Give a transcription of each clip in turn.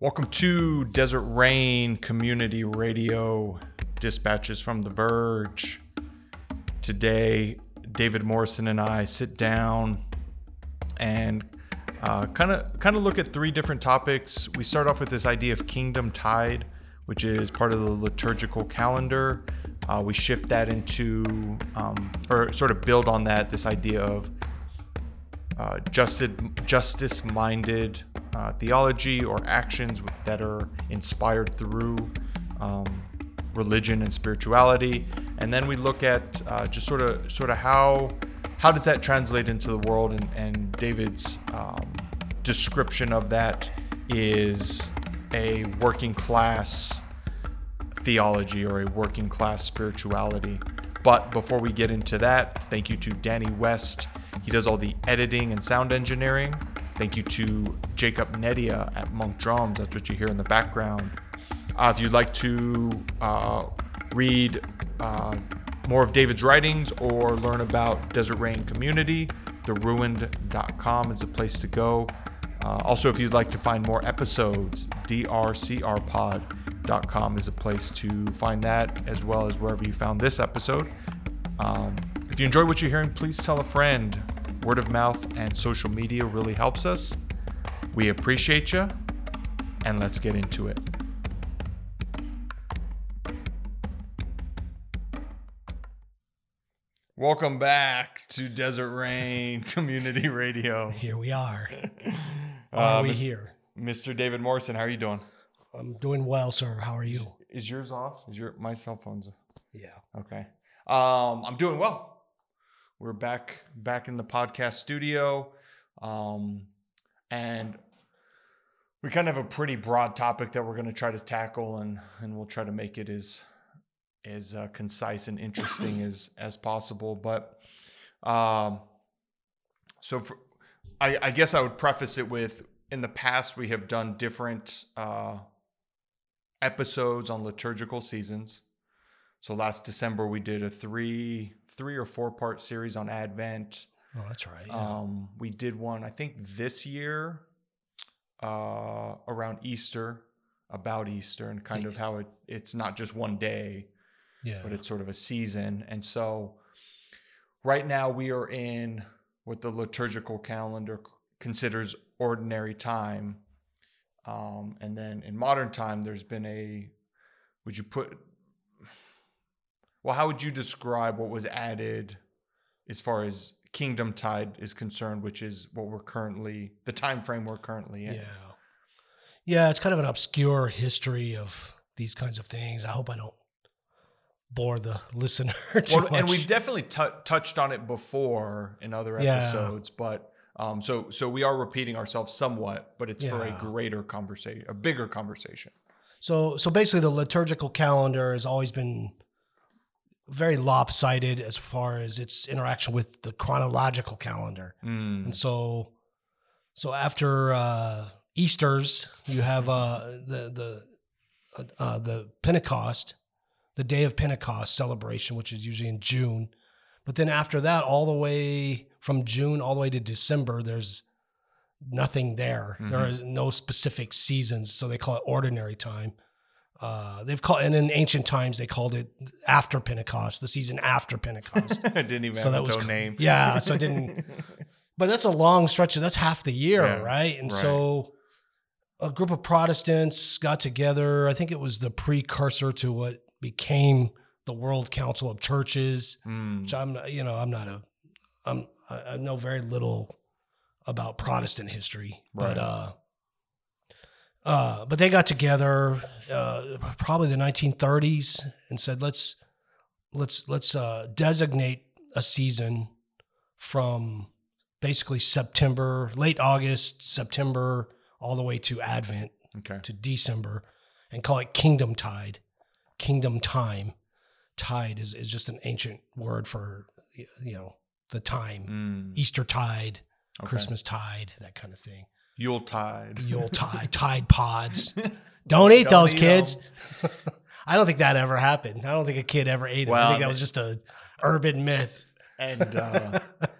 Welcome to Desert Rain Community Radio Dispatches from the Verge. Today, David Morrison and I sit down and kind of kind of look at three different topics. We start off with this idea of Kingdom Tide, which is part of the liturgical calendar. Uh, we shift that into, um, or sort of build on that, this idea of uh, justice minded uh, theology or actions that are inspired through um, religion and spirituality. And then we look at uh, just sort of sort of how how does that translate into the world and, and David's um, description of that is a working class theology or a working class spirituality. But before we get into that, thank you to Danny West. He does all the editing and sound engineering. Thank you to Jacob Nedia at Monk Drums. That's what you hear in the background. Uh, if you'd like to uh, read uh, more of David's writings or learn about Desert Rain Community, theruined.com is a place to go. Uh, also, if you'd like to find more episodes, drcrpod.com is a place to find that, as well as wherever you found this episode. Um, if you enjoy what you're hearing, please tell a friend. Word of mouth and social media really helps us. We appreciate you, and let's get into it. Welcome back to Desert Rain Community Radio. Here we are. Are Uh, we here? Mr. David Morrison, how are you doing? I'm doing well, sir. How are you? Is yours off? Is your my cell phone's Yeah. okay? Um, I'm doing well. We're back back in the podcast studio, um, and we kind of have a pretty broad topic that we're going to try to tackle, and and we'll try to make it as as uh, concise and interesting as as possible. But um, so for, I, I guess I would preface it with in the past we have done different uh, episodes on liturgical seasons. So last December we did a three three or four part series on Advent. Oh, that's right. Yeah. Um, we did one I think this year uh, around Easter about Easter and kind of how it it's not just one day yeah. but it's sort of a season. And so right now we are in what the liturgical calendar considers ordinary time. Um, and then in modern time, there's been a, would you put, well, how would you describe what was added as far as kingdom tide is concerned, which is what we're currently, the time frame we're currently in? yeah. Yeah, it's kind of an obscure history of these kinds of things. I hope I don't bore the listener too well, much. and we've definitely tou touched on it before in other Yeah. episodes, but um, so so we are repeating ourselves somewhat, but it's for a greater conversation, a bigger conversation. So, so basically, the liturgical calendar has always been very lopsided as far as its interaction with the chronological calendar. Mm. And so, so after uh, Easter's, you have uh, the the uh, uh, the Pentecost, the day of Pentecost celebration, which is usually in June. But then after that, all the way from June all the way to December, there's nothing there. There Mhm. is no specific seasons, so they call it ordinary time. Uh, they've called, and in ancient times they called it after Pentecost, the season after Pentecost. it didn't even So have that its was own name. yeah, so it didn't- but that's a long stretch. Of, that's half the year, Yeah, right? And right. so a group of Protestants got together. I think it was the precursor to what became the World Council of Churches. Mm. Which I'm, you know, I'm not a, I'm, I I know very little about Protestant history, Right. but uh, uh, but they got together, uh, probably the 1930s, and said let's let's let's uh, designate a season from basically September, late August, September, all the way to Advent Okay. to December, and call it Kingdom Tide, Kingdom Time. Tide is, is just an ancient word for you know the time, Mm. Easter Tide, Okay. Christmas Tide, that kind of thing. Yuletide. Yule Tide, Tide Pods. Don't eat Don't those eat kids. I don't think that ever happened. I don't think a kid ever ate it. I think that was just a urban myth. and uh,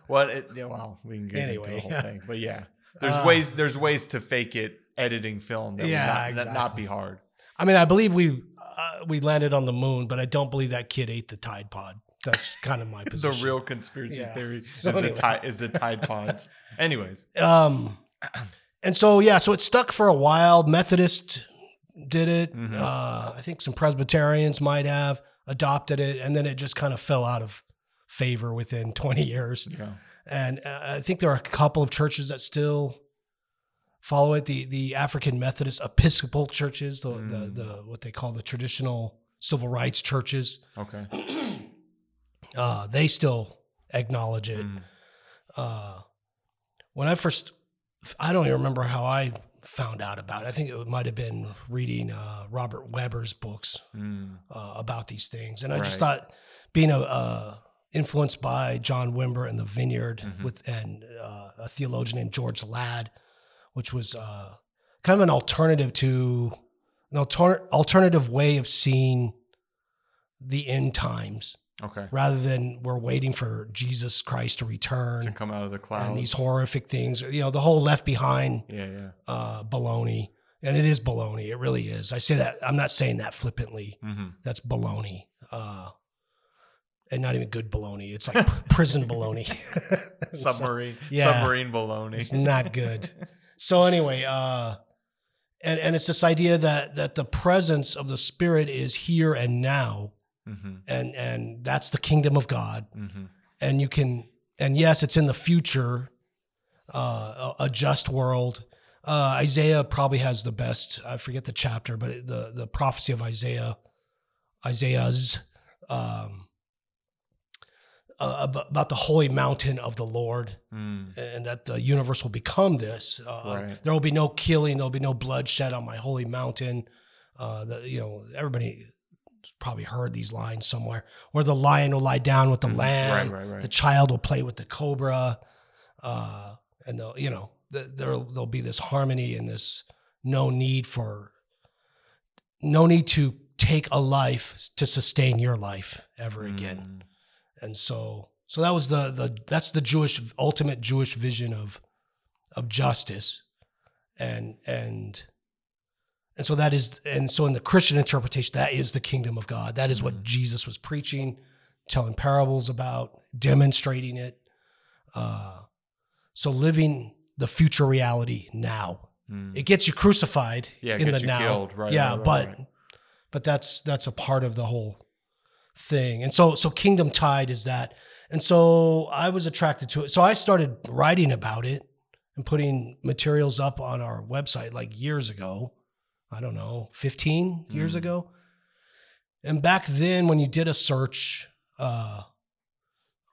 well, it, yeah, well, we can get into the whole yeah. thing, but yeah, there's Uh, ways there's ways to fake it editing film that Yeah, would not, not be hard. I mean, I believe we uh, we landed on the moon, but I don't believe that kid ate the Tide Pod. That's kind of my position. The real conspiracy Yeah. theory So is, anyway. the tide, is the Tide Pods. Anyways, Um, and so yeah, so it stuck for a while. Methodist did it. Mhm. Uh, I think some Presbyterians might have adopted it, and then it just kind of fell out of favor within 20 years. yeah. And uh, I think there are a couple of churches that still follow it. The the African Methodist Episcopal churches, the the, Mm. the what they call the traditional civil rights churches, Okay. uh, they still acknowledge it. Mm. uh, when I first, I don't even remember how I found out about it. I think it might have been reading uh, Robert Webber's books Mm. uh, about these things, and I just thought, being a, uh, influenced by John Wimber and the Vineyard Mhm. with and uh, a theologian named George Ladd, which was uh, kind of an alternative to an alter- alternative way of seeing the end times Okay. rather than we're waiting for Jesus Christ to return To come out of the clouds. and these horrific things. You know, the whole Left Behind Yeah, yeah. uh, baloney, and it is baloney. It really is. I say that. I'm not saying that flippantly. hmm That's baloney, uh, and not even good baloney. It's like pr- prison baloney. So, Submarine. yeah. Submarine baloney. it's not good. So anyway, uh, and and it's this idea that that the presence of the Spirit is here and now, hmm and and that's the kingdom of God. hmm and you can and yes it's in the future uh, a, a just world uh, isaiah probably has the best i forget the chapter but the the prophecy of isaiah isaiah's um, uh, about the holy mountain of the lord Mm. and that the universe will become this uh, Right. there will be no killing there'll be no bloodshed on my holy mountain uh, the, you know everybody probably heard these lines somewhere where the lion will lie down with the Mhm. lamb Right, right, right. the child will play with the cobra uh, and they'll you know th- there'll, there'll be this harmony and this no need for no need to take a life to sustain your life ever again Mm. and so so that was the the that's the Jewish ultimate Jewish vision of of justice and and and so that is and so in the Christian interpretation that is the kingdom of God. That is what Mhm. Jesus was preaching telling parables about demonstrating it uh so living the future reality now. Mm. it gets you crucified Yeah, in the now. killed, right, yeah right, right, but but that's that's a part of the whole thing. And so so kingdom tide is that. And so i was attracted to it. So i started writing about it and putting materials up on our website like years ago i don't know 15 years Mm. ago and back then when you did a search uh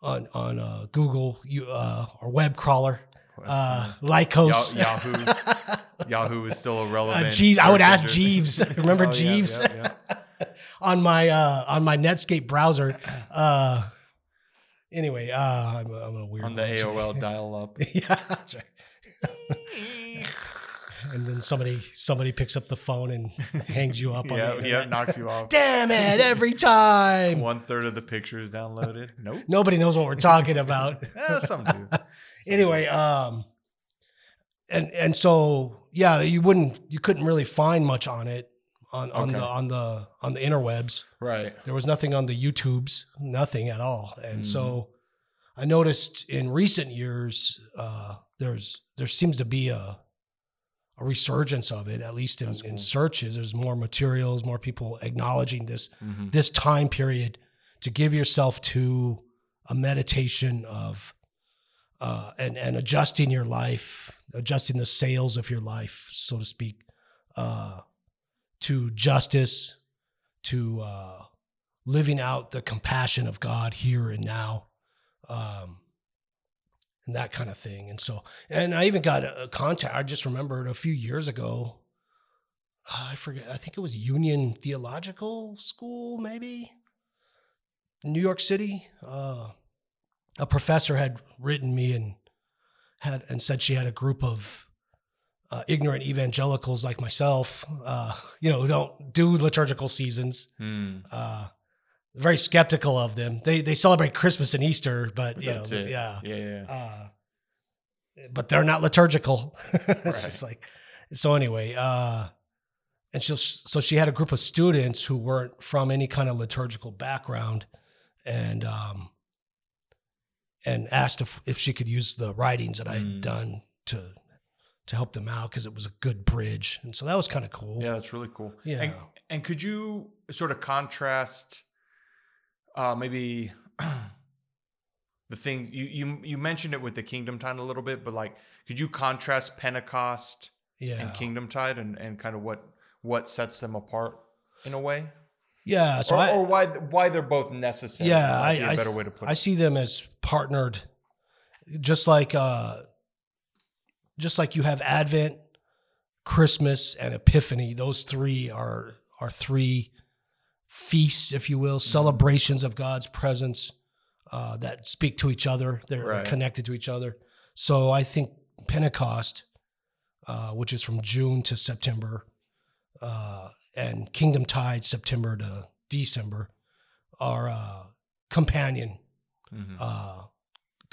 on on uh, google you uh or web crawler uh lycos Ya- Yahoo. Yahoo is still a relevant. uh, Jeeves, I would ask engine. Jeeves. Remember Oh, Jeeves yeah, yeah. on my uh, on my Netscape browser. Uh, anyway, uh, I'm, a- I'm a weird On the. AOL dial up. yeah, that's right. And then somebody somebody picks up the phone and hangs you up on yeah, yeah, knocks you off. Damn it! Every time. One third of the picture is downloaded. Nope. Nobody knows what we're talking about. Eh, some do. Some anyway, do. um, and and so yeah, you wouldn't you couldn't really find much on it on on Okay. the on the on the interwebs. right. There was nothing on the YouTubes, nothing at all. And so I noticed in recent years, uh, there's there seems to be a a resurgence of it, at least in, That's in searches. There's more materials, more people acknowledging this Mhm. this time period to give yourself to a meditation of uh, and and adjusting your life, adjusting the sails of your life, so to speak, uh, to justice, to uh, living out the compassion of God here and now, um, and that kind of thing. And so, and I even got a, a contact. I just remembered a few years ago. uh, I forget. I think it was Union Theological School, maybe New York City. Uh, a professor had written me and had and said she had a group of uh, ignorant evangelicals like myself, uh, you know, who don't do liturgical seasons. Mm. Very skeptical of them. They they celebrate Christmas and Easter, but you That's know, it. yeah, Yeah, yeah. uh, but they're not liturgical. it's Right. just like, so anyway, uh, and she so she had a group of students who weren't from any kind of liturgical background, and um, and asked if if she could use the writings that I had Mm. done to to help them out because it was a good bridge, and so that was kind of cool. Yeah, that's really cool. Yeah. And, and could you sort of contrast uh, maybe the thing you, you you mentioned it with the Kingdom Tide a little bit, but like could you contrast Pentecost yeah, and Kingdom Tide and, and kind of what what sets them apart in a way? yeah. So or, I, or why why they're both necessary? Yeah, I- a I better th- way to put I it. see them as partnered, just like uh, just like you have Advent, Christmas, and Epiphany. Those three are are three feasts, if you Mm-hmm. will, celebrations of God's presence uh, that speak to each other. They're Right. connected to each other. So I think Pentecost, uh, which is from June to September, uh, and Kingdom Tide, September to December, are uh, companion Mhm.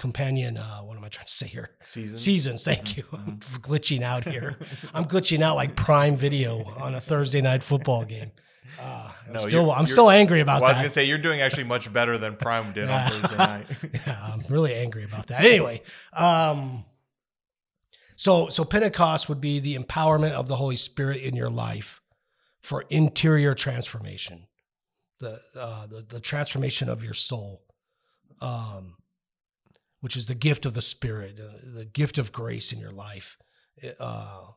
Companion. Uh, what am I trying to say here? Seasons. Seasons. Thank you. I'm glitching out here. I'm glitching out like Prime Video on a Thursday night football game. Uh, I'm No, still, you're- I'm still angry about Well, I was gonna say you're doing actually much better than Prime did on Thursday night. yeah, I'm really angry about that. Anyway, um, so so Pentecost would be the empowerment of the Holy Spirit in your life for interior transformation, the uh, the, the transformation of your soul, um, which is the gift of the Spirit, uh, the gift of grace in your life. Uh,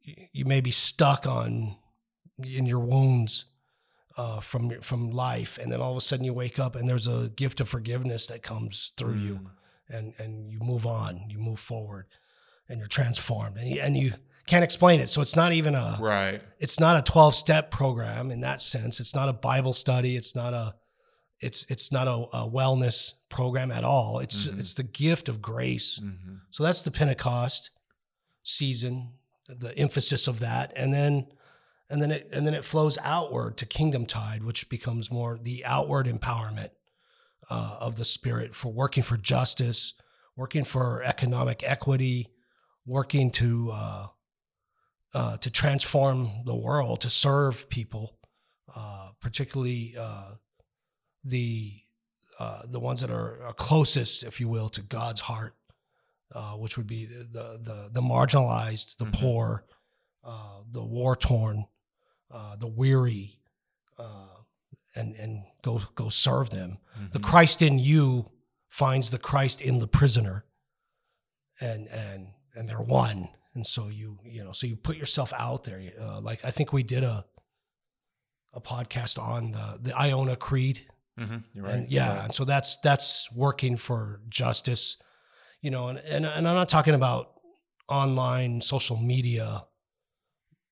you, you may be stuck on in your wounds uh, from from life, and then all of a sudden you wake up and there's a gift of forgiveness that comes through you, Mm. and and you move on, you move forward, and you're transformed, and you, and you can't explain it. So it's not even a Right. it's not a 12 step program in that sense. It's not a Bible study. It's not a it's it's not a, a wellness program at all. It's Mhm. it's the gift of grace. hmm So that's the Pentecost season, the emphasis of that, and then and then it and then it flows outward to Kingdom Tide, which becomes more the outward empowerment uh, of the Spirit for working for justice, working for economic equity, working to uh, uh, to transform the world, to serve people, uh, particularly uh, the uh, the ones that are, are closest, if you will, to God's heart, uh, which would be the the the, the marginalized, the Mhm. poor, uh, the war torn, uh, the weary, uh, and and go go serve them. The Mhm. Christ in you finds the Christ in the prisoner, and and and they're one. And so you you know so you put yourself out there. Uh, like I think we did a a podcast on the the Iona Creed, Mhm. You're right. and yeah, right. and so that's that's working for justice, you know, and and, and I'm not talking about online social media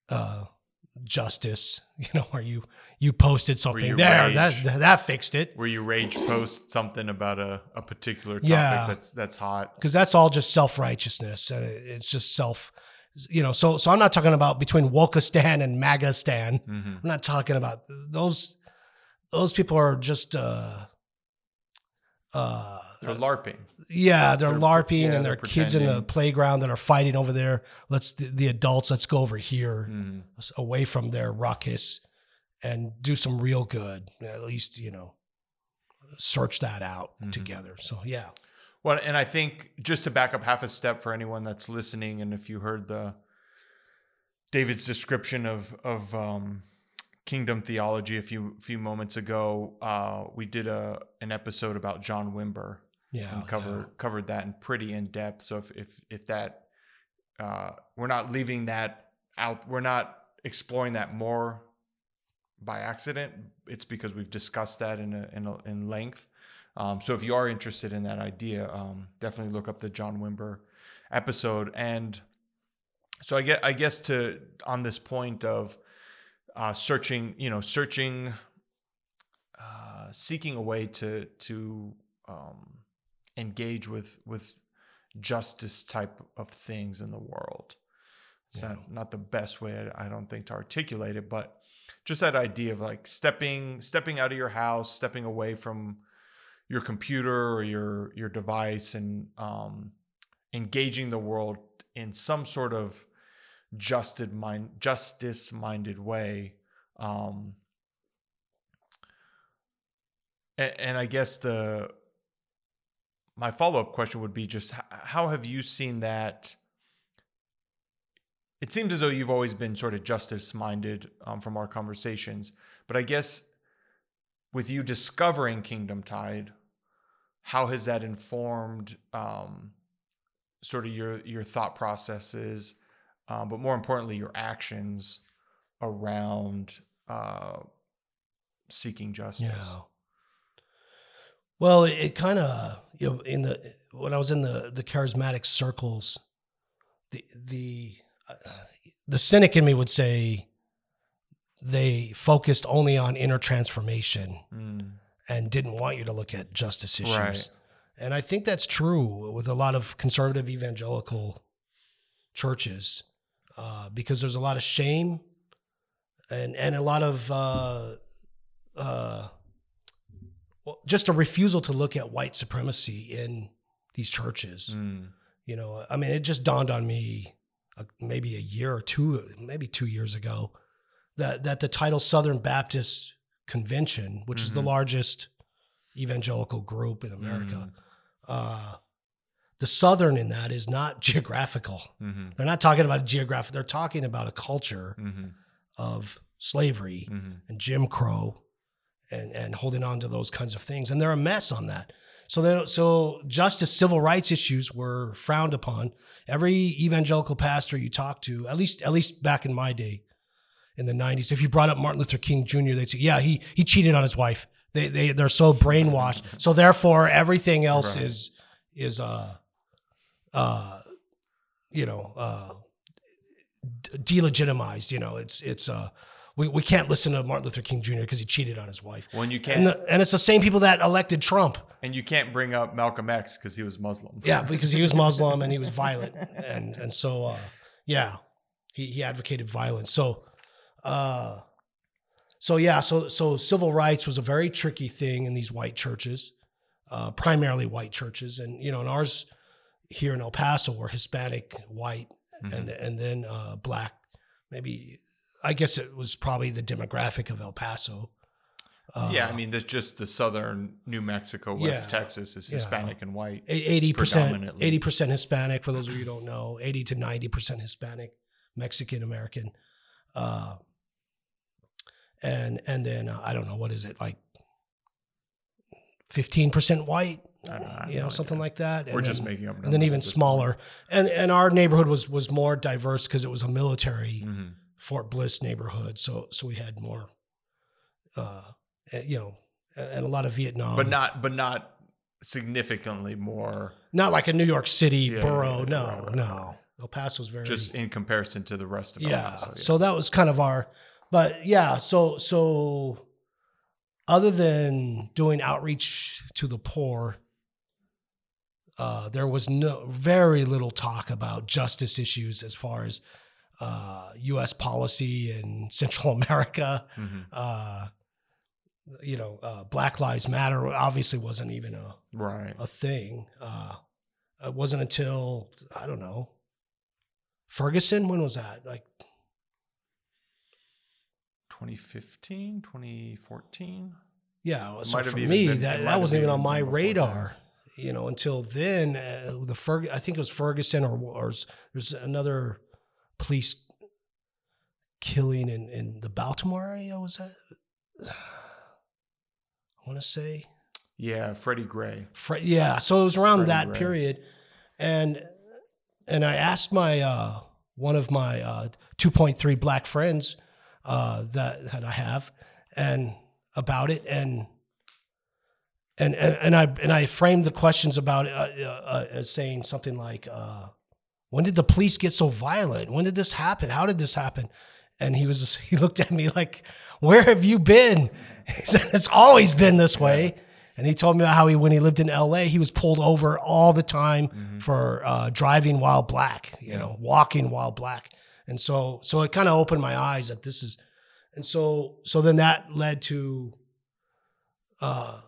uh justice, you know, where you you posted something you there rage. that that fixed it. Where you rage post something about a, a particular topic Yeah. that's that's hot. because that's all just self righteousness, and it's just self, you know. So, so I'm not talking about between Wokistan and Magastan. hmm I'm not talking about those. Those people are just, uh, uh, They're LARPing. yeah, they're, they're- LARPing yeah, and they're they're kids in the playground that are fighting over there. Let's the, the adults. Let's go over here, Mhm. away from their ruckus, and do some real good. At least you know, search that out Mhm. together. So yeah, Well, and I think just to back up half a step for anyone that's listening, and if you heard the David's description of of um, kingdom theology a few few moments ago, uh, we did a an episode about John Wimber yeah, and cover covered that in pretty in depth. So if if if that uh, we're not leaving that out, we're not exploring that more by accident. It's because we've discussed that in a, in, a, in length. Um, so if you are interested in that idea, um, definitely look up the John Wimber episode. And so I get I guess to on this point of uh, searching, you know, searching, uh, seeking a way to to um, engage with with justice type of things in the world. It's not not the best way I don't think to articulate it, but just that idea of like stepping stepping out of your house, stepping away from your computer or your your device, and um, engaging the world in some sort of justice mind justice minded way. Um, and, and I guess the my follow up question would be just how have you seen that? It seems as though you've always been sort of justice minded um, from our conversations, but I guess with you discovering Kingdom Tide, how has that informed um, sort of your your thought processes, um, but more importantly, your actions around uh, seeking justice? Yeah. Well, it, it kind of you know in the when I was in the the charismatic circles, the the uh, the cynic in me would say they focused only on inner transformation Mm, and didn't want you to look at justice issues. Right. And I think that's true with a lot of conservative evangelical churches uh, because there's a lot of shame and, and a lot of uh, uh, well, just a refusal to look at white supremacy in these churches. mm, You know, I mean, it just dawned on me uh, maybe a year or two, maybe two years ago, that that the title Southern Baptist Convention, which is the Mhm. largest evangelical group in America, mm, uh, the Southern in that is not geographical. mhm, They're not talking about a geographic. They're talking about a culture mhm, of slavery mhm. and Jim Crow and and holding on to those kinds of things. And they're a mess on that. So then so justice, civil rights issues were frowned upon. Every evangelical pastor you talk to, at least at least back in my day in the 90s, if you brought up Martin Luther King Jr., they'd say, Yeah, he he cheated on his wife. They they they're so brainwashed. So therefore everything else Right. is is uh uh you know uh delegitimized, you know. It's it's uh we, we can't listen to Martin Luther King Jr. because he cheated on his wife. When you can't, And, and, the, and it's the same people that elected Trump. And you can't bring up Malcolm X because he was Muslim. Yeah, because he was Muslim and he was violent. And and so uh yeah, he, he advocated violence. So uh so yeah, so so civil rights was a very tricky thing in these white churches, uh primarily white churches. And you know, in ours here in El Paso were Hispanic, white, Mhm. and and then uh black, maybe I guess it was probably the demographic of El Paso. Uh, yeah, I mean, that's just the southern New Mexico, West Yeah. Texas is Yeah. Hispanic and white. eighty percent, eighty percent Hispanic. For those of you who don't know, eighty to ninety percent Hispanic, Mexican American, uh, and and then uh, I don't know what is it like, fifteen percent white, I don't know, I you know, no something idea. like that. We're and just then, making up. and then even smaller. And and our neighborhood was was more diverse because it was a military Mhm. Fort Bliss neighborhood. So so we had more, uh, eh, you know, and a lot of Vietnam, but not, but not significantly more. not like a New York City Yeah, borough. yeah, no, right, right, no. El was very Just in comparison to the rest of El yeah. Paso, So that was kind of our, but yeah. So so, other than doing outreach to the poor, uh, there was no very little talk about justice issues as far as uh, U.S. policy in Central America. Mhm. Uh, you know, uh, Black Lives Matter obviously wasn't even a right. a thing. Uh, it wasn't until I don't know Ferguson. When was that? Like 2015, 2014. yeah. So for me, that that wasn't even on my radar. You know, until then, uh, the Ferg. I think it was Ferguson or or there's another police killing in in the Baltimore area. Was that? I want to say. Yeah, Freddie Gray. Fre- yeah, so it was around Freddie that Gray. period, and and I asked my uh, one of my uh, two point three black friends uh, that that I have, and about it, and and and, and I and I framed the questions about it uh, uh, as saying something like, uh, "When did the police get so violent? When did this happen? How did this happen?" And he was just, he looked at me like, "Where have you been?" He said, "It's always been this way." And he told me about how he, when he lived in LA, he was pulled over all the time for uh, driving while black, you know, walking while black. And so, so it kind of opened my eyes that this is, and so, so then that led to uh,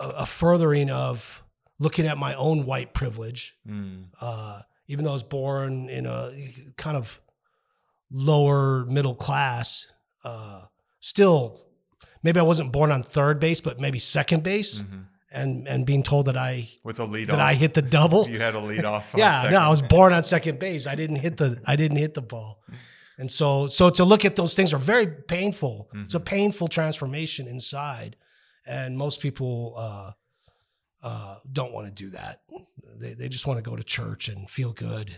a, a furthering of looking at my own white privilege Mm. uh, even though I was born in a kind of lower middle class, uh, still maybe I wasn't born on third base, but maybe second base, and and being told that I With a lead that off. I hit the double. you had a lead off. yeah, no. I was born on second base. I didn't hit the I didn't hit the ball. And so so to look at those things are very painful. It's a painful transformation inside. And most people uh uh don't want to do that. They they just want to go to church and feel good.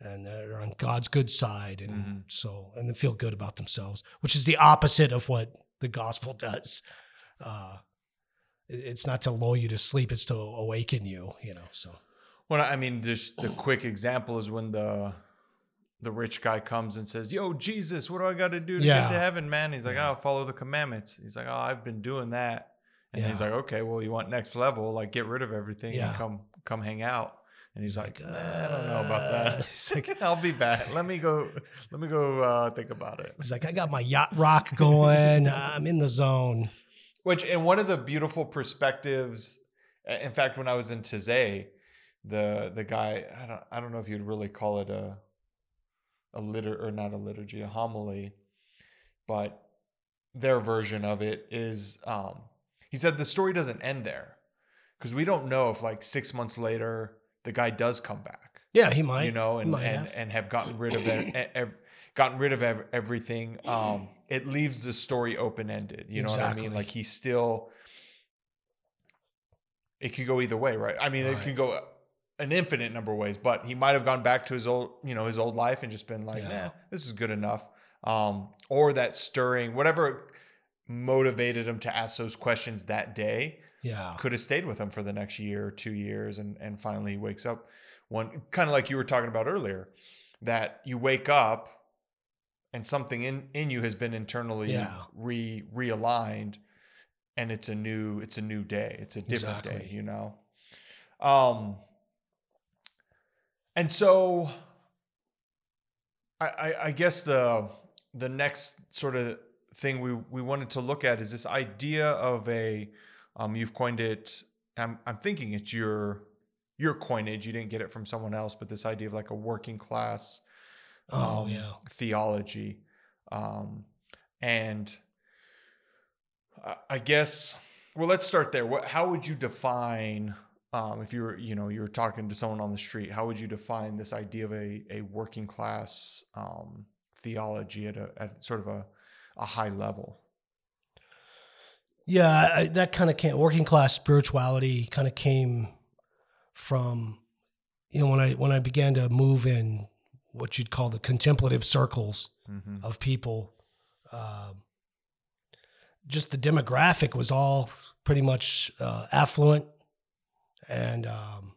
And they're on God's good side and so and then feel good about themselves, which is the opposite of what the gospel does. Uh it- it's not to lull you to sleep, it's to awaken you, you know. So Well, I mean, just the quick example is when the the rich guy comes and says, "Yo, Jesus, what do I got to do to Yeah. get to heaven, man?" He's like, "Oh, follow the commandments." He's like, "Oh, I've been doing that." And he's like, "Okay, well, you want next level? Like, get rid of everything Yeah. and come come hang out." And he's like, "Nah, "I don't know about that." He's like, "I'll be back. Let me go. Let me go uh, think about it." He's like, I got my yacht rock going. I'm in the zone. Which, and one of the beautiful perspectives, in fact, when I was in Taizé, the the guy, I don't, I don't know if you'd really call it a a litur or not a liturgy, a homily, but their version of it is, um, he said the story doesn't end there because we don't know if like six months later the guy does come back Yeah, he might. you know, and and, have. and have gotten rid of ev- ev- gotten rid of ev- everything. Um, it leaves the story open ended. You know what I mean? Like he's still. It could go either way, right? I mean, it Right. could go an infinite number of ways, but he might have gone back to his old, you know, his old life and just been like, Yeah. "Nah, this is good enough." Um, or that stirring, whatever motivated him to ask those questions that day, Yeah. could have stayed with him for the next year or two years and and finally he wakes up one kind of like you were talking about earlier that you wake up and something in in you has been internally Yeah. re realigned and it's a new it's a new day it's a different day you know um and so I, I i guess the the next sort of thing we we wanted to look at is this idea of a um, you've coined it. I'm, I'm thinking it's your your coinage. You didn't get it from someone else, but this idea of like a working class Oh um, yeah. theology, um, and I- I guess well, let's start there. What how would you define um, if you were you know you were talking to someone on the street? How would you define this idea of a a working class um, theology at a at sort of a a high level? Yeah, I, that kind of came. Working class spirituality kind of came from, you know, when I when I began to move in what you'd call the contemplative circles Mm-hmm. of people. Uh, just the demographic was all pretty much uh, affluent and um,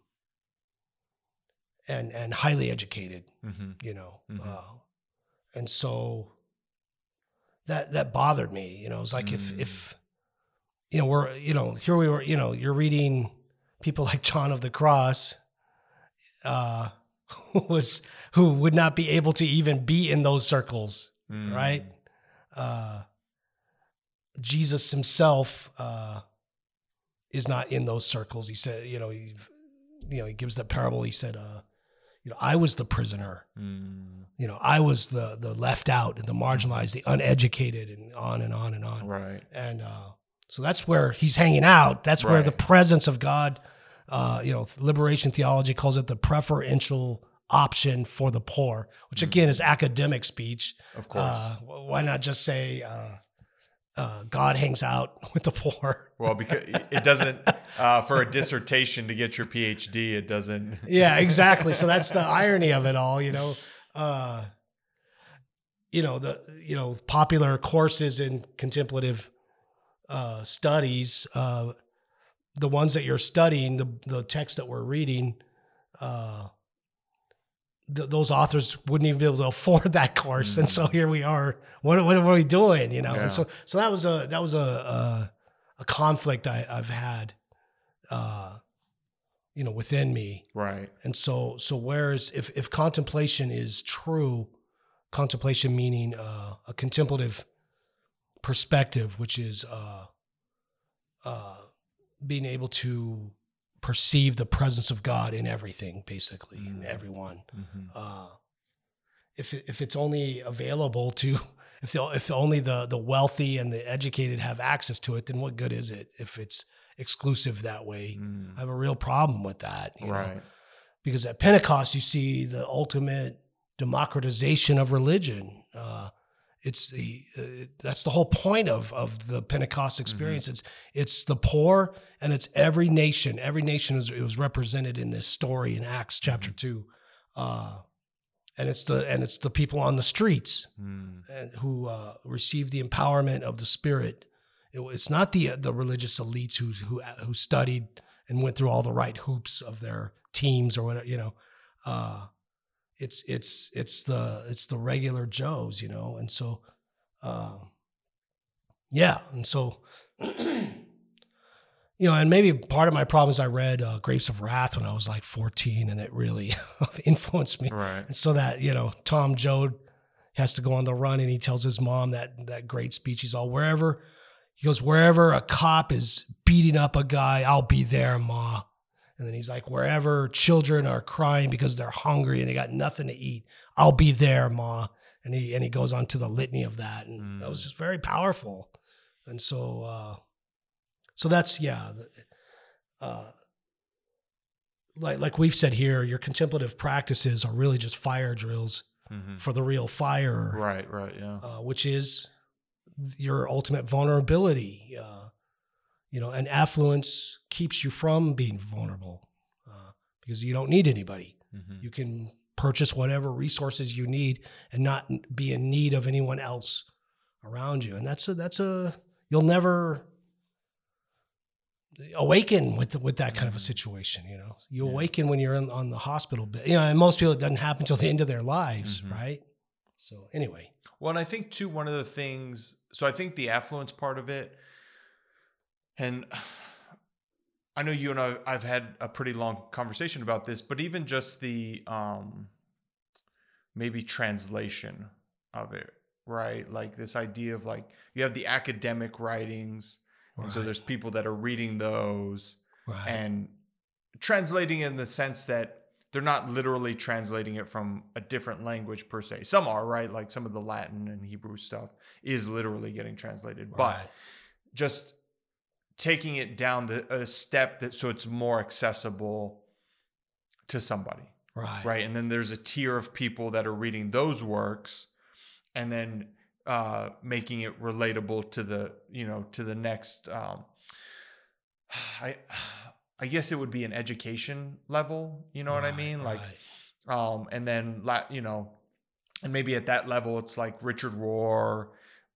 and and highly educated. Mm-hmm. you know. Mhm. Uh, and so that that bothered me. You know, it's like Mm. if if you know we're you know here we were you know you're reading people like John of the Cross, uh, who was who would not be able to even be in those circles, Mm. right? Uh, Jesus himself uh, is not in those circles. He said, you know, he, you know, he gives the parable. He said, uh, you know, I was the prisoner Mm. you know, I was the the left out and the marginalized, the uneducated, and on and on and on. Right. And uh, so that's where he's hanging out. That's where the presence of God, uh, you know, liberation theology calls it the preferential option for the poor, which again is academic speech. Of course. Uh, why not just say uh, uh, God hangs out with the poor? Well, because it doesn't uh, for a dissertation to get your PhD, it doesn't. yeah, exactly. So that's the irony of it all, you know. Uh, you know the you know popular courses in contemplative uh, studies. Uh, the ones that you're studying, the the text that we're reading, uh, th- those authors wouldn't even be able to afford that course, and so here we are. What, what are we doing? You know, Yeah. and so so that was a that was a a, a conflict I, I've had, uh, you know, within me. Right. And so, so whereas if, if contemplation is true, contemplation meaning uh, a contemplative perspective, which is uh, uh, being able to perceive the presence of God in everything, basically, in everyone. Mhm. Uh, if if it's only available to if the, if only the the wealthy and the educated have access to it, then what good is it if it's exclusive that way? Mm. I have a real problem with that. you know? Right. because at Pentecost you see the ultimate democratization of religion. Uh, it's the uh, that's the whole point of of the Pentecost experience. It's it's the poor and it's every nation. Every nation is it was represented in this story in Acts chapter two, uh, and it's the and it's the people on the streets Mm. And who uh, receive the empowerment of the Spirit. It, it's not the the religious elites who who who studied and went through all the right hoops of their teams or whatever. You know, uh, it's it's it's the it's the regular Joes. You know, and so uh, yeah, and so. You know, and maybe part of my problem is I read uh, Grapes of Wrath when I was like 14, and it really influenced me. Right. And so that, you know, Tom Joad has to go on the run and he tells his mom that that great speech. He's all wherever he goes, wherever a cop is beating up a guy, I'll be there, Ma. And then he's like, wherever children are crying because they're hungry and they got nothing to eat, I'll be there, Ma. And he and he goes on to the litany of that. And that was just very powerful. And so uh so that's yeah. Uh like like we've said here, your contemplative practices are really just fire drills Mhm. for the real fire, Right. Right. Yeah. uh, which is your ultimate vulnerability. Uh, you know, and affluence keeps you from being vulnerable uh, because you don't need anybody. Mhm. You can purchase whatever resources you need and not be in need of anyone else around you. And that's a that's a you'll never awaken with with that kind of a situation. You know, you Yeah. awaken when you're in, on the hospital bed. You know, and most people it doesn't happen until the end of their lives, Mhm. right? So anyway, Well, and I think too one of the things. So I think the affluence part of it, and I know you and I, I've had a pretty long conversation about this, but even just the um, maybe translation of it, right? Like this idea of like you have the academic writings, and so there's people that are reading those right, and translating in the sense that they're not literally translating it from a different language per se. Some are, right? Like some of the Latin and Hebrew stuff is literally getting translated, but just taking it down the a step that so it's more accessible to somebody, right, right? And then there's a tier of people that are reading those works and then uh making it relatable to the, you know, to the next um I I guess it would be an education level, you know what I mean? Like right. um and then la- you know and maybe at that level it's like Richard Rohr,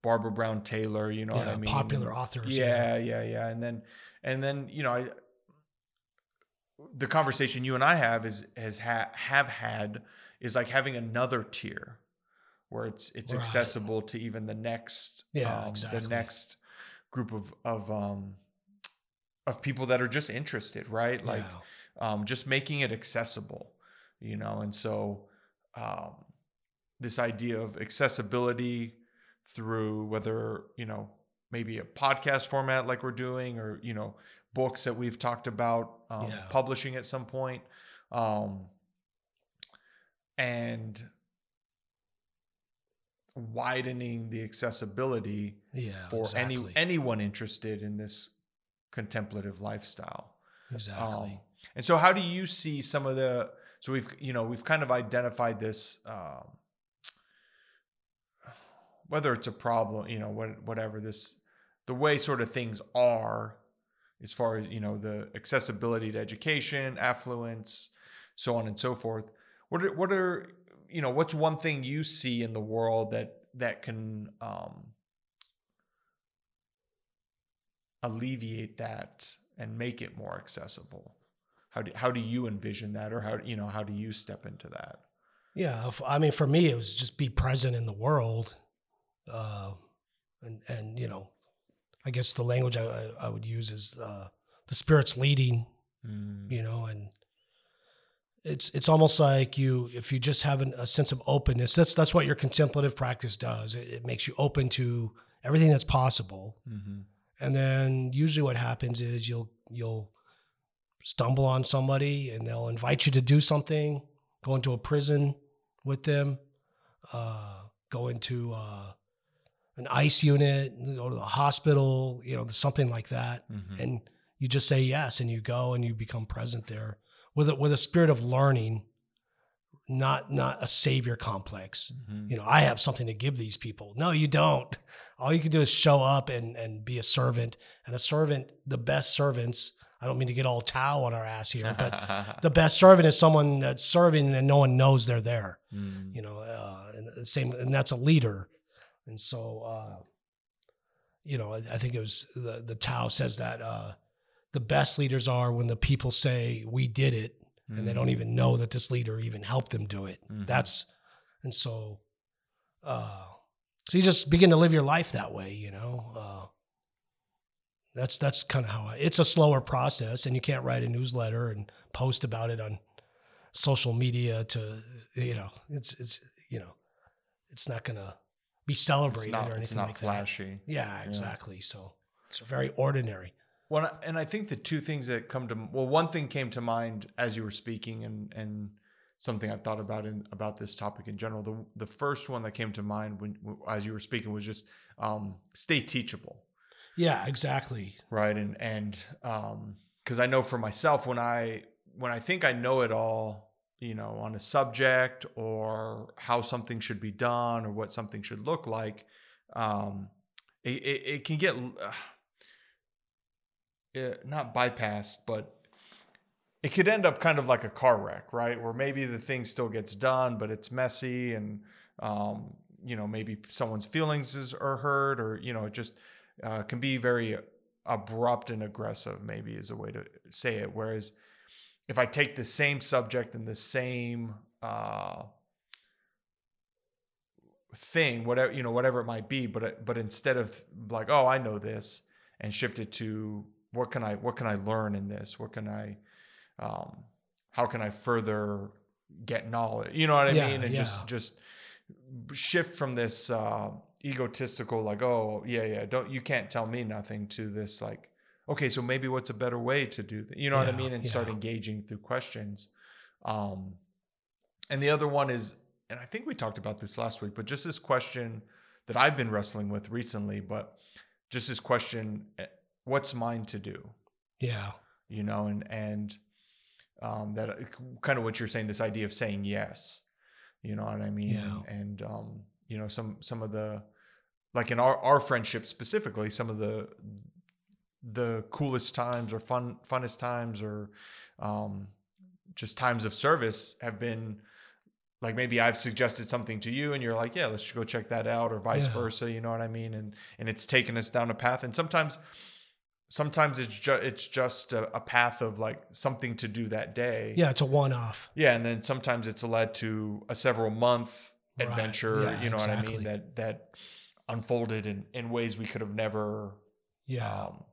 Barbara Brown Taylor, you know what I mean? popular authors. Yeah, yeah, yeah. And then and then, you know, I the conversation you and I have is has ha- have had is like having another tier where it's it's Right. accessible to even the next Yeah, um, exactly. the next group of of um of people that are just interested, right? Like Yeah. um, just making it accessible, you know. And so, um, this idea of accessibility through whether you know maybe a podcast format like we're doing, or you know books that we've talked about um, Yeah. publishing at some point, um, and widening the accessibility yeah, for any anyone interested in this contemplative lifestyle. exactly. Um, and so, how do you see some of the? So we've you know we've kind of identified this, um, whether it's a problem, you know, what, whatever this, the way sort of things are, as far as you know, the accessibility to education, affluence, so on and so forth. What are, what are you know what's one thing you see in the world that that can um, alleviate that and make it more accessible? How do, how do you envision that or how you know how do you step into that? Yeah, I mean, for me, it was just be present in the world, uh, and and you know, I guess the language I, I, would use is uh, the spirit's leading, Mm, you know, and it's it's almost like you if you just have an, a sense of openness. That's that's what your contemplative practice does. It, it makes you open to everything that's possible, mhm, and then usually what happens is you'll you'll stumble on somebody and they'll invite you to do something, go into a prison with them, uh, go into uh, an ice unit, go to the hospital, you know, something like that, Mhm. and you just say yes, and you go and you become present there with a, with a spirit of learning, not not a savior complex. Mhm. You know, I have something to give these people. No, you don't. All you can do is show up and and be a servant. And a servant, the best servants. I don't mean to get all Tao on our ass here, but the best servant is someone that's serving and no one knows they're there. Mm. You know, uh, and the same, and that's a leader. And so, uh, you know, I, I think it was the the Tao says that uh, the best leaders are when the people say we did it, and they don't even know that this leader even helped them do it. Mhm. That's and so, uh, so you just begin to live your life that way. You know. Uh, that's that's kind of how I. It's a slower process, and you can't write a newsletter and post about it on social media to you know it's it's you know it's not gonna be celebrated not, or it's anything not like flashy. that. Yeah, exactly. So it's very ordinary. Well, and I- and I think the two things that come to well, one thing came to mind as you were speaking, and and something I've thought about in about this topic in general. The the first one that came to mind when as you were speaking was just um, stay teachable, Yeah, exactly. right? And and because I know for myself when I when I think I know it all, you know, on a subject or how something should be done or what something should look like, um, it, it, it can get uh, not bypassed, but it could end up kind of like a car wreck, right? Where maybe the thing still gets done, but it's messy and, um, you know, maybe someone's feelings is, are hurt or, you know, it just uh, can be very abrupt and aggressive, maybe is a way to say it. Whereas if I take the same subject and the same, uh, thing whatever you know whatever it might be but but instead of like oh i know this and shift it to what can i what can i learn in this? What can i um how can i further get knowledge? You know what i Yeah, mean? And yeah. just just shift from this uh egotistical like oh yeah yeah don't you can't tell me nothing to this like okay so maybe what's a better way to do that you know what i mean? And start engaging through questions. Um and the other one is and i think we talked about this last week but just this question that i've been wrestling with recently but just this question eh, what's mine to do Yeah, you know and and um that kind of what you're saying this idea of saying yes you know what i mean Yeah. and um you know some some of the like in our our friendship specifically some of the the coolest times or fun funnest times or um just times of service have been like maybe I've suggested something to you and you're like, yeah, let's go check that out or vice Yeah. versa, you know what I mean? And and it's taken us down a path and sometimes sometimes it's just it's just a, a path of like something to do that day. yeah. It's a one-off. Yeah, and then sometimes it's led to a several month Right. adventure, Yeah, you know what I mean, that that unfolded in in ways we could have never Yeah, um,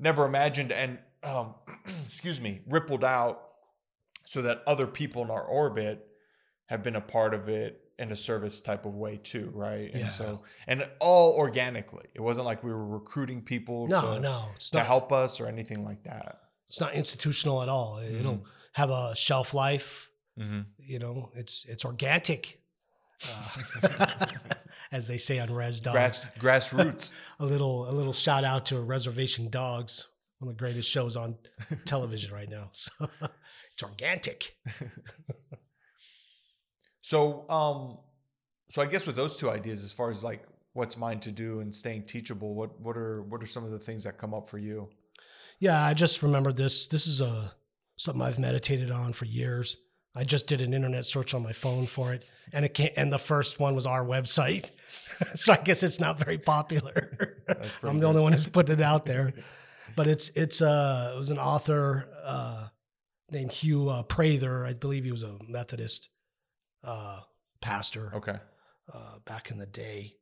never imagined and um, excuse me rippled out so that other people in our orbit have been a part of it in a service type of way too right Yeah. and so and all organically it wasn't like we were recruiting people no, to, no, to not. help us or anything like that It's not institutional at all. It'll Mm-hmm. have a shelf life. mm-hmm. You know, it's it's organic, uh, as they say on Rez Dogs. Grass, grassroots a little a little shout out to Reservation Dogs, one of the greatest shows on television right now. So it's organic. So, um, so I guess with those two ideas, as far as like what's mine to do and staying teachable, what what are what are some of the things that come up for you? Yeah, I just remembered this. This is a something I've meditated on for years. I just did an internet search on my phone for it, and it came, and the first one was our website. so I guess it's not very popular. I'm the only one who's put it out there, but it's it's uh it was an author uh, named Hugh uh, Prather. I believe he was a Methodist uh, pastor Okay. uh, back in the day.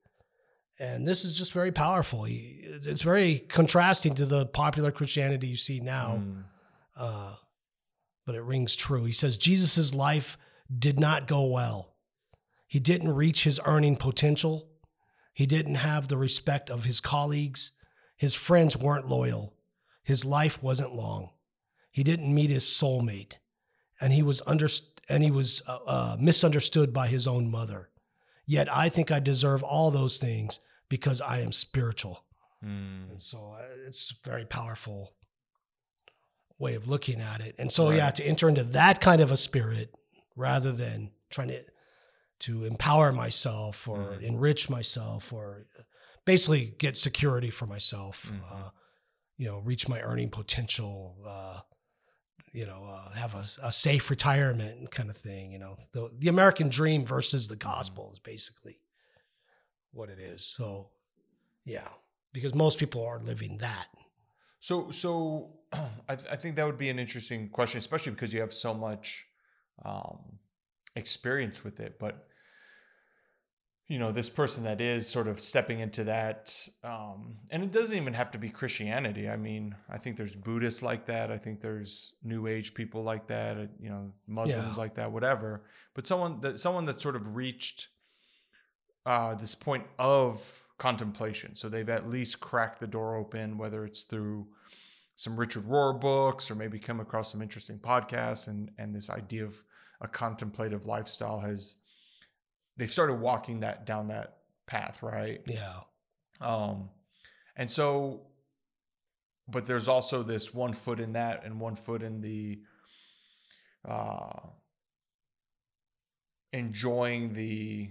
And this is just very powerful. He, it's very contrasting to the popular Christianity you see now, Mm. uh, but it rings true. He says Jesus' life did not go well. He didn't reach his earning potential. He didn't have the respect of his colleagues. His friends weren't loyal. His life wasn't long. He didn't meet his soulmate, and he was under and he was uh, uh, misunderstood by his own mother. Yet I think I deserve all those things because I am spiritual. Mm. And so uh, it's a very powerful way of looking at it. And so, yeah, to enter into that kind of a spirit rather than trying to to empower myself or Mhm. enrich myself or basically get security for myself, Mhm. uh, you know, reach my earning potential, uh, you know, uh, have a, a safe retirement kind of thing. You know, the the American dream versus the gospel is basically what it is. So, yeah, because most people are living that. So, so I, th- I think that would be an interesting question, especially because you have so much um, experience with it. But you know, this person that is sort of stepping into that, um, and it doesn't even have to be Christianity. I mean, I think there's Buddhists like that. I think there's New Age people like that. uh, You know, Muslims Yeah. like that. Whatever. But someone that someone that sort of reached uh, this point of contemplation. So they've at least cracked the door open, whether it's through some Richard Rohr books or maybe come across some interesting podcasts and and this idea of a contemplative lifestyle has they've started walking that down that path, right? Yeah. Um and so but there's also this one foot in that and one foot in the uh enjoying the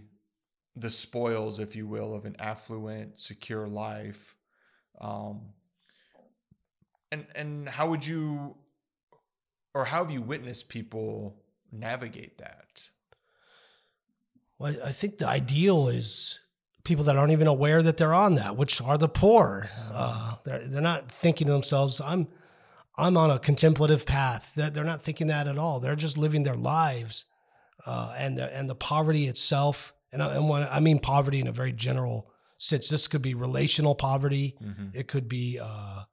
the spoils if you will of an affluent secure life um and and how would you or how have you witnessed people navigate that Well, I- I think the ideal is people that aren't even aware that they're on that, which are the poor. Uh, they're they're not thinking to themselves, "I'm I'm on a contemplative path." That they're not thinking that at all. They're just living their lives, uh, and the and the poverty itself. And I, and when I mean poverty in a very general sense, this could be relational poverty. It could be uh,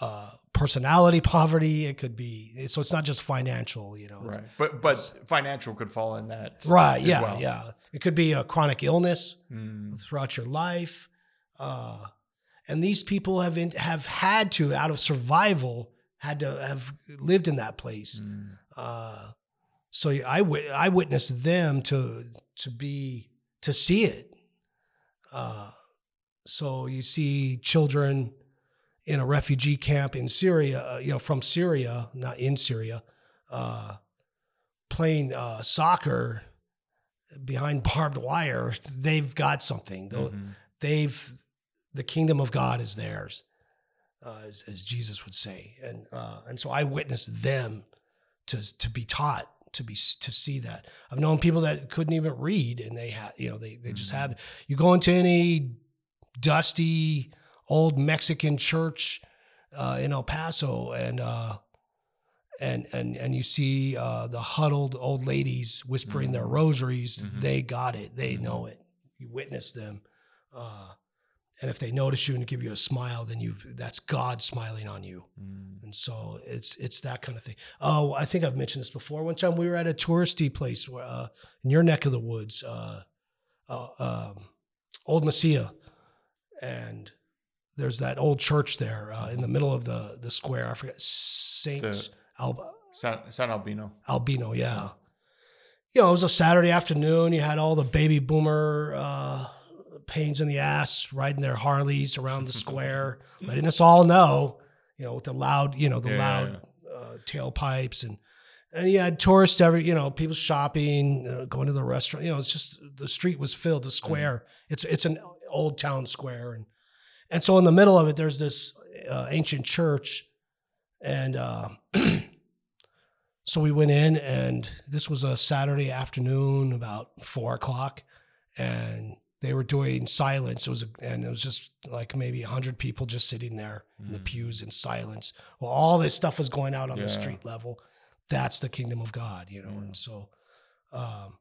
uh, personality poverty. It could be so. It's not just financial. You know, right but but financial could fall in that Right. Yeah. well. Yeah. It could be a chronic illness Mm, throughout your life, uh, and these people have in, have had to, out of survival, had to have lived in that place. mm, Uh, so I I witnessed them to to be to see it. Uh, so you see children in a refugee camp in Syria, uh, you know, from Syria, not in Syria, uh, playing uh, soccer behind barbed wire. They've got something. Mhm. They've the kingdom of God is theirs, uh, as, as Jesus would say, and uh, and so I witnessed them to to be taught to be to see that. I've known people that couldn't even read, and they had you know they they just Mhm. have. You go into any dusty old Mexican church uh, in El Paso, and uh, and and and you see uh, the huddled old ladies whispering their Mhm. rosaries. Mhm. They got it. They Mhm. know it. You witness them. Uh, and if they notice you and give you a smile, then you that's God smiling on you. Mm, And so it's it's that kind of thing. Oh, I think I've mentioned this before. One time we were at a touristy place where, uh, in your neck of the woods, uh, uh, um, Old Mesilla, and there's that old church there uh, in the middle of the the square. I forget Saint Alba, San, San Albino Albino. Yeah. You know, it was a Saturday afternoon. You had all the baby boomer uh, pains in the ass riding their Harleys around the square, letting us all know, you know, with the loud, you know, the Yeah, loud uh, tailpipes and and you had tourists every, you know, people shopping, uh, going to the restaurant. You know, it's just the street was filled. The square, it's it's an old town square, and and so in the middle of it, there's this uh, ancient church, and uh, so we went in, and this was a Saturday afternoon, about four o'clock, and they were doing silence. It was, a, and it was just like maybe a hundred people just sitting there in the Mm. pews in silence. Well, all this stuff was going out on Yeah. the street level. That's the kingdom of God, you know. Mm. And so, um,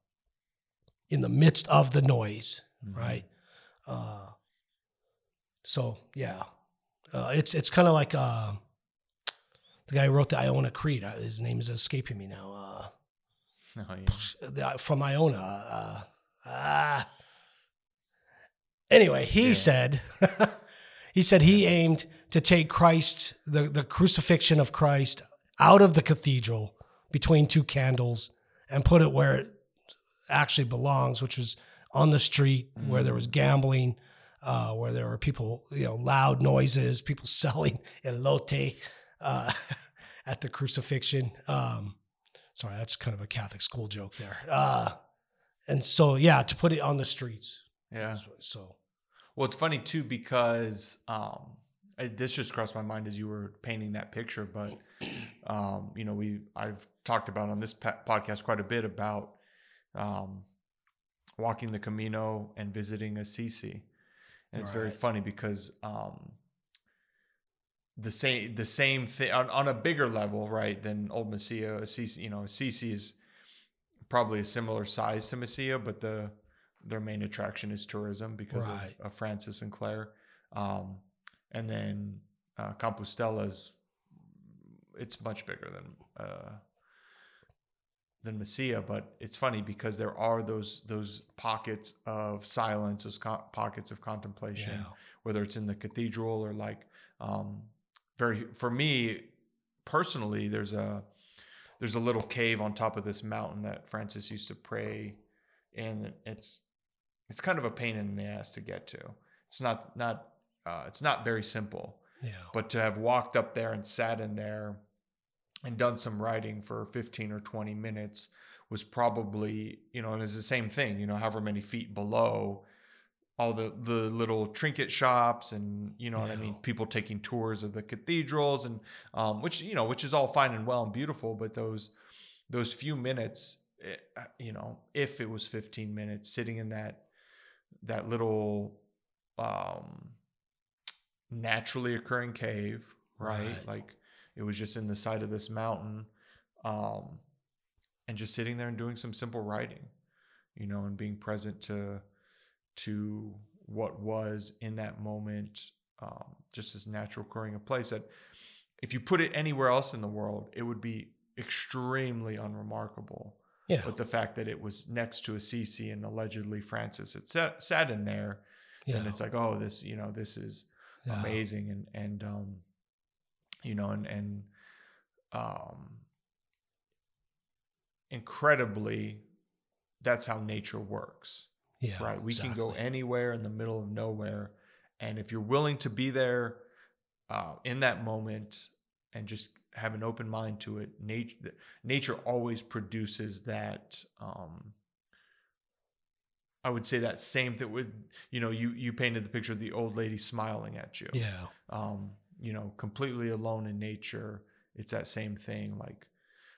in the midst of the noise, Mhm. right? Uh, so yeah, uh, it's it's kind of like uh, the guy who wrote the Iona Creed. Uh, his name is escaping me now. Uh, Oh, yeah. the- from Iona. Uh, ah. Anyway, he Yeah. said he said he aimed to take Christ, the, the crucifixion of Christ, out of the cathedral between two candles and put it where it actually belongs, which was on the street where there was gambling, uh, where there were people, you know, loud noises, people selling elote uh, at the crucifixion. Um, sorry, that's kind of a Catholic school joke there. Uh, and so, yeah, to put it on the streets. Yeah. So, Well, it's funny too because um, this just crossed my mind as you were painting that picture. But um, you know, we I've talked about on this podcast quite a bit about um, walking the Camino and visiting Assisi, and it's very funny because um, the same the same thing on, on a bigger level, right? Than Old Mesilla, Assisi. You know, Assisi is probably a similar size to Mesilla, but the their main attraction is tourism because Right. of, of Francis and Clare. Um, and then uh, Compostela's it's much bigger than uh, than Mesilla, but it's funny because there are those those pockets of silence, those co- pockets of contemplation, yeah. whether it's in the cathedral or like um, very for me personally, there's a there's a little cave on top of this mountain that Francis used to pray and It's it's kind of a pain in the ass to get to. It's not not uh, it's not very simple, Yeah. but to have walked up there and sat in there and done some writing for 15 or 20 minutes was probably you know and it's the same thing you know however many feet below all the the little trinket shops and you know what i mean people taking tours of the cathedrals and um, which you know which is all fine and well and beautiful but those those few minutes eh, uh, you know if it was 15 minutes sitting in that that little um naturally occurring cave right, Right. like it was just in the side of this mountain um and just sitting there and doing some simple writing you know and being present to to what was in that moment um, just this natural occurring a place that if you put it anywhere else in the world it would be extremely unremarkable Yeah. but the fact that it was next to Assisi and allegedly Francis had sat, sat in there yeah. and it's like oh this you know this is yeah. amazing and and um you know and and um incredibly that's how nature works Yeah. right we can go anywhere in the middle of nowhere and if you're willing to be there uh, in that moment and just have an open mind to it nature nature always produces that um i would say that same that would you know you you painted the picture of the old lady smiling at you Yeah. um, you know, completely alone in nature. It's that same thing, like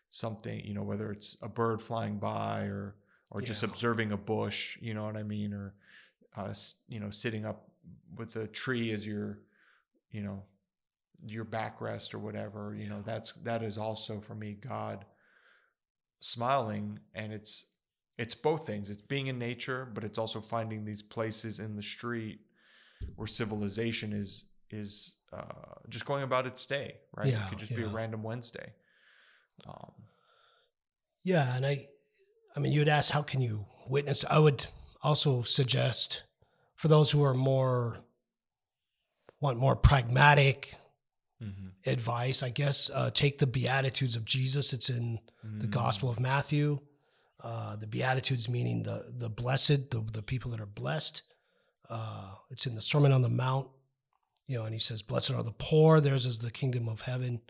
something, you know, whether it's a bird flying by or or just observing a bush, you know what I mean, or uh, you know, sitting up with a tree as your, you know, your backrest or whatever. You know, that's that is also for me God smiling, and it's it's both things. It's being in nature, but it's also finding these places in the street where civilization is is uh, just going about its day, right? Yeah, it could just be a random Wednesday. Um, Yeah, and I, I mean, you would ask how can you witness. I would also suggest for those who are more want more pragmatic advice, I guess, uh, take the Beatitudes of Jesus. It's in the Mm. Gospel of Matthew. Uh, the Beatitudes meaning the the blessed, the the people that are blessed. Uh, it's in the Sermon on the Mount, you know, and he says, "Blessed are the poor; theirs is the kingdom of heaven.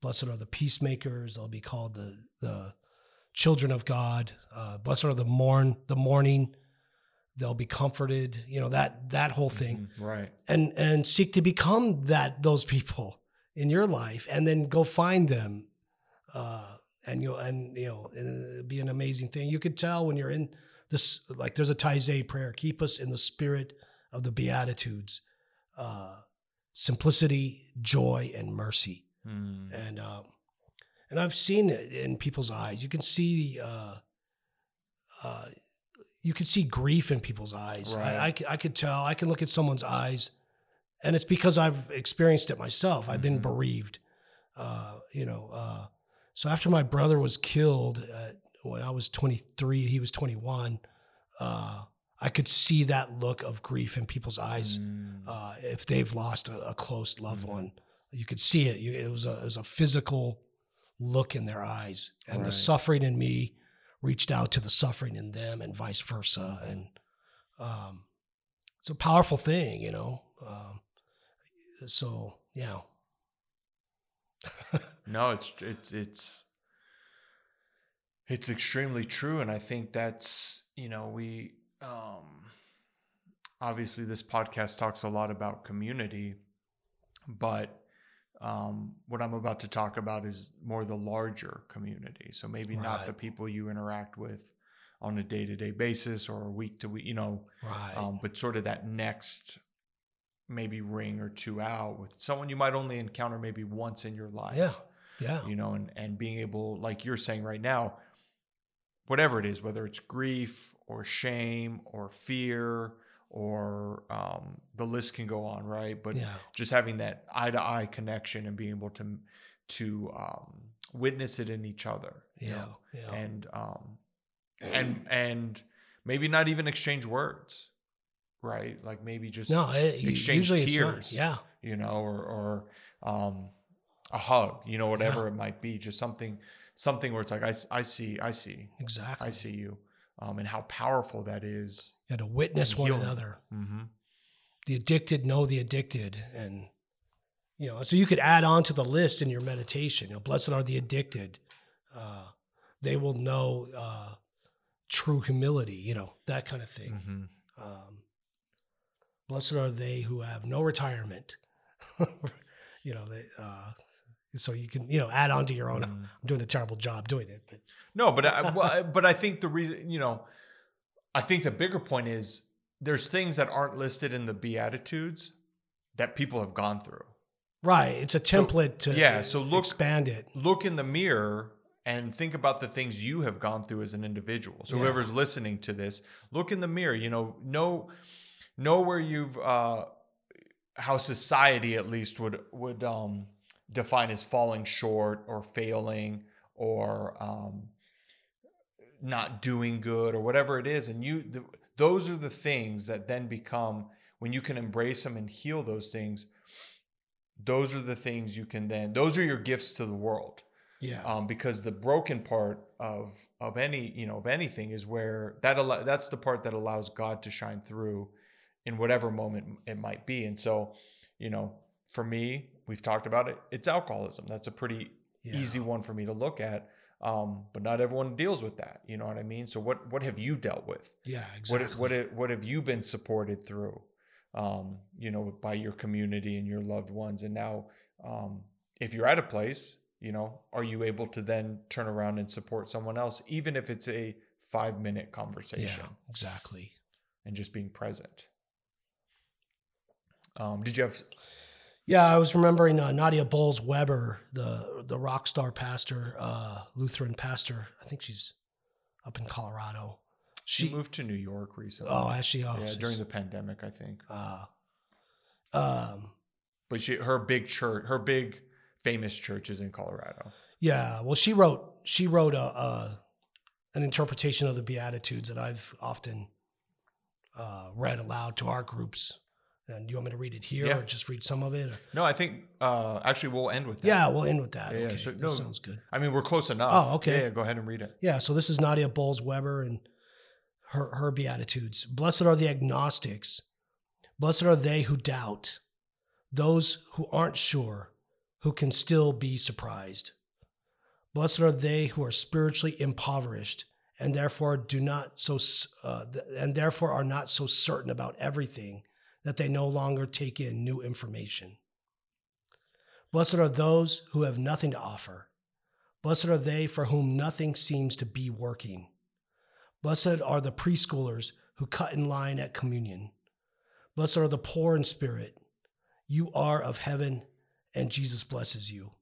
Blessed are the peacemakers; they'll be called the the children of God. Uh, blessed are the mourn the mourning; they'll be comforted." You know that that whole thing Mhm. Right. and and seek to become that those people in your life and then go find them uh and you'll and you know and it'd be an amazing thing you could tell when you're in this like there's a Taizé prayer keep us in the spirit of the beatitudes uh simplicity joy and mercy Mm. and um and I've seen it in people's eyes. You can see uh uh you can see grief in people's eyes. Right. I, I, I could tell. I can look at someone's eyes, and it's because I've experienced it myself. I've been Mhm. bereaved. Uh, you know. Uh, so after my brother was killed uh, when I was 23, he was 21. Uh, I could see that look of grief in people's eyes Mm. uh, if they've lost a, a close loved Mhm. one. You could see it. You, it was a it was a physical look in their eyes, and the suffering in me reached out to the suffering in them and vice versa. And um, it's a powerful thing, you know. Um, so yeah. no, it's it's it's it's extremely true, and I think that's you know we um, obviously this podcast talks a lot about community, but um, what I'm about to talk about is more the larger community. So maybe right. not the people you interact with on a day to day basis or a week to week, you know, right. um, but sort of that next maybe ring or two out with someone you might only encounter maybe once in your life. Yeah. Yeah. You know, and, and being able, like you're saying right now, whatever it is, whether it's grief or shame or fear or um, the list can go on, right? But yeah. just having that eye to eye connection and being able to to um, witness it in each other, yeah, know? yeah. and um, and and maybe not even exchange words, right? Like maybe just no, it, exchange tears, yeah, you know, or or um, a hug, you know, whatever yeah. it might be, just something something where it's like I I see I see exactly I see you um, and how powerful that is. Yeah, to witness one another. Mm-hmm. The addicted know the addicted, and you know, so you could add on to the list in your meditation. You know, blessed are the addicted; uh, they will know uh, true humility. You know, that kind of thing. Mm-hmm. Um, blessed are they who have no retirement. you know, they. Uh, so you can you know add on to your own. Mm. I'm doing a terrible job doing it, but no, but I, well, but I think the reason you know, I think the bigger point is there's things that aren't listed in the beatitudes that people have gone through. Right, it's a template so, to yeah. So look, expand it. Look in the mirror and think about the things you have gone through as an individual. So yeah. whoever's listening to this, look in the mirror. You know, know know where you've uh, how society at least would would um define as falling short or failing or um, not doing good or whatever it is. And you the, those are the things that then become when you can embrace them and heal those things those are the things you can then those are your gifts to the world. Yeah. Um, because the broken part of of any you know of anything is where that al- that's the part that allows god to shine through in whatever moment it might be. And so you know for me we've talked about it. It's alcoholism. That's a pretty yeah. easy one for me to look at. Um, but not everyone deals with that. You know what I mean? So what what have you dealt with? Yeah, exactly. What what what have you been supported through? Um, you know, by your community and your loved ones. And now, um, if you're at a place, you know, are you able to then turn around and support someone else, even if it's a five minute conversation? Yeah, exactly. And just being present. Um, did you have yeah, I was remembering uh, Nadia Bolz-Weber, the the rock star pastor, uh, Lutheran pastor. I think she's up in Colorado. She, she moved to New York recently. Oh, actually, oh, yeah, during the pandemic, I think. Uh, um, but she her big church, her big famous church is in Colorado. Yeah, well, she wrote she wrote a, a an interpretation of the Beatitudes that I've often uh, read aloud to our groups and do you want me to read it here yeah. or just read some of it? Or? No, I think uh, actually we'll end with that. Yeah, we'll end with that. Yeah, okay, so, that no, sounds good. I mean, we're close enough. Oh, okay. Yeah, yeah, go ahead and read it. Yeah, so this is Nadia Bolz-Weber and her, her Beatitudes. Blessed are the agnostics. Blessed are they who doubt, those who aren't sure, who can still be surprised. Blessed are they who are spiritually impoverished and therefore do not so uh, and therefore are not so certain about everything that they no longer take in new information. Blessed are those who have nothing to offer. Blessed are they for whom nothing seems to be working. Blessed are the preschoolers who cut in line at communion. Blessed are the poor in spirit. You are of heaven, and Jesus blesses you.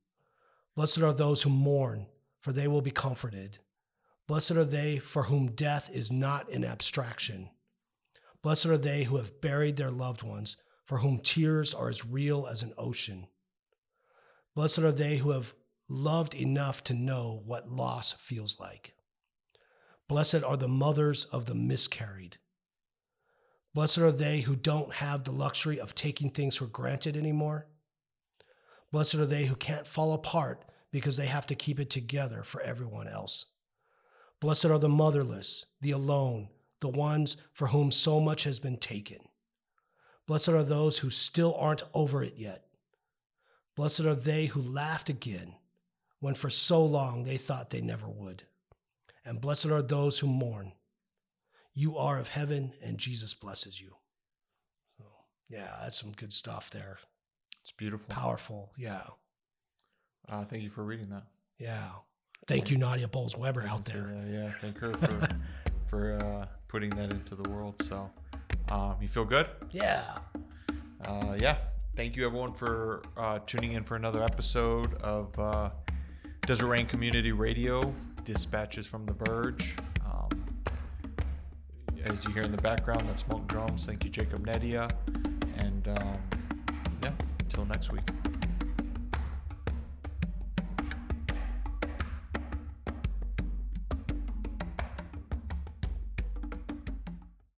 Blessed are those who mourn, for they will be comforted. Blessed are they for whom death is not an abstraction. Blessed are they who have buried their loved ones, for whom tears are as real as an ocean. Blessed are they who have loved enough to know what loss feels like. Blessed are the mothers of the miscarried. Blessed are they who don't have the luxury of taking things for granted anymore. Blessed are they who can't fall apart because they have to keep it together for everyone else. Blessed are the motherless, the alone, the ones for whom so much has been taken. Blessed are those who still aren't over it yet. Blessed are they who laughed again when for so long they thought they never would. And blessed are those who mourn. You are of heaven, and Jesus blesses you. So, yeah, that's some good stuff there. It's beautiful. Powerful. Yeah. Uh, thank you for reading that. Yeah. Thank you, Nadia Bolz-Weber out there. Yeah, yeah. Thank her for for uh, putting that into the world. So, um, you feel good? Yeah. uh, yeah, thank you everyone for uh, tuning in for another episode of uh, Desert Rain Community Radio Dispatches from the Verge. Um, as you hear in the background, that's Monk Drums. Thank you, Jacob Nedia. And um, yeah, until next week.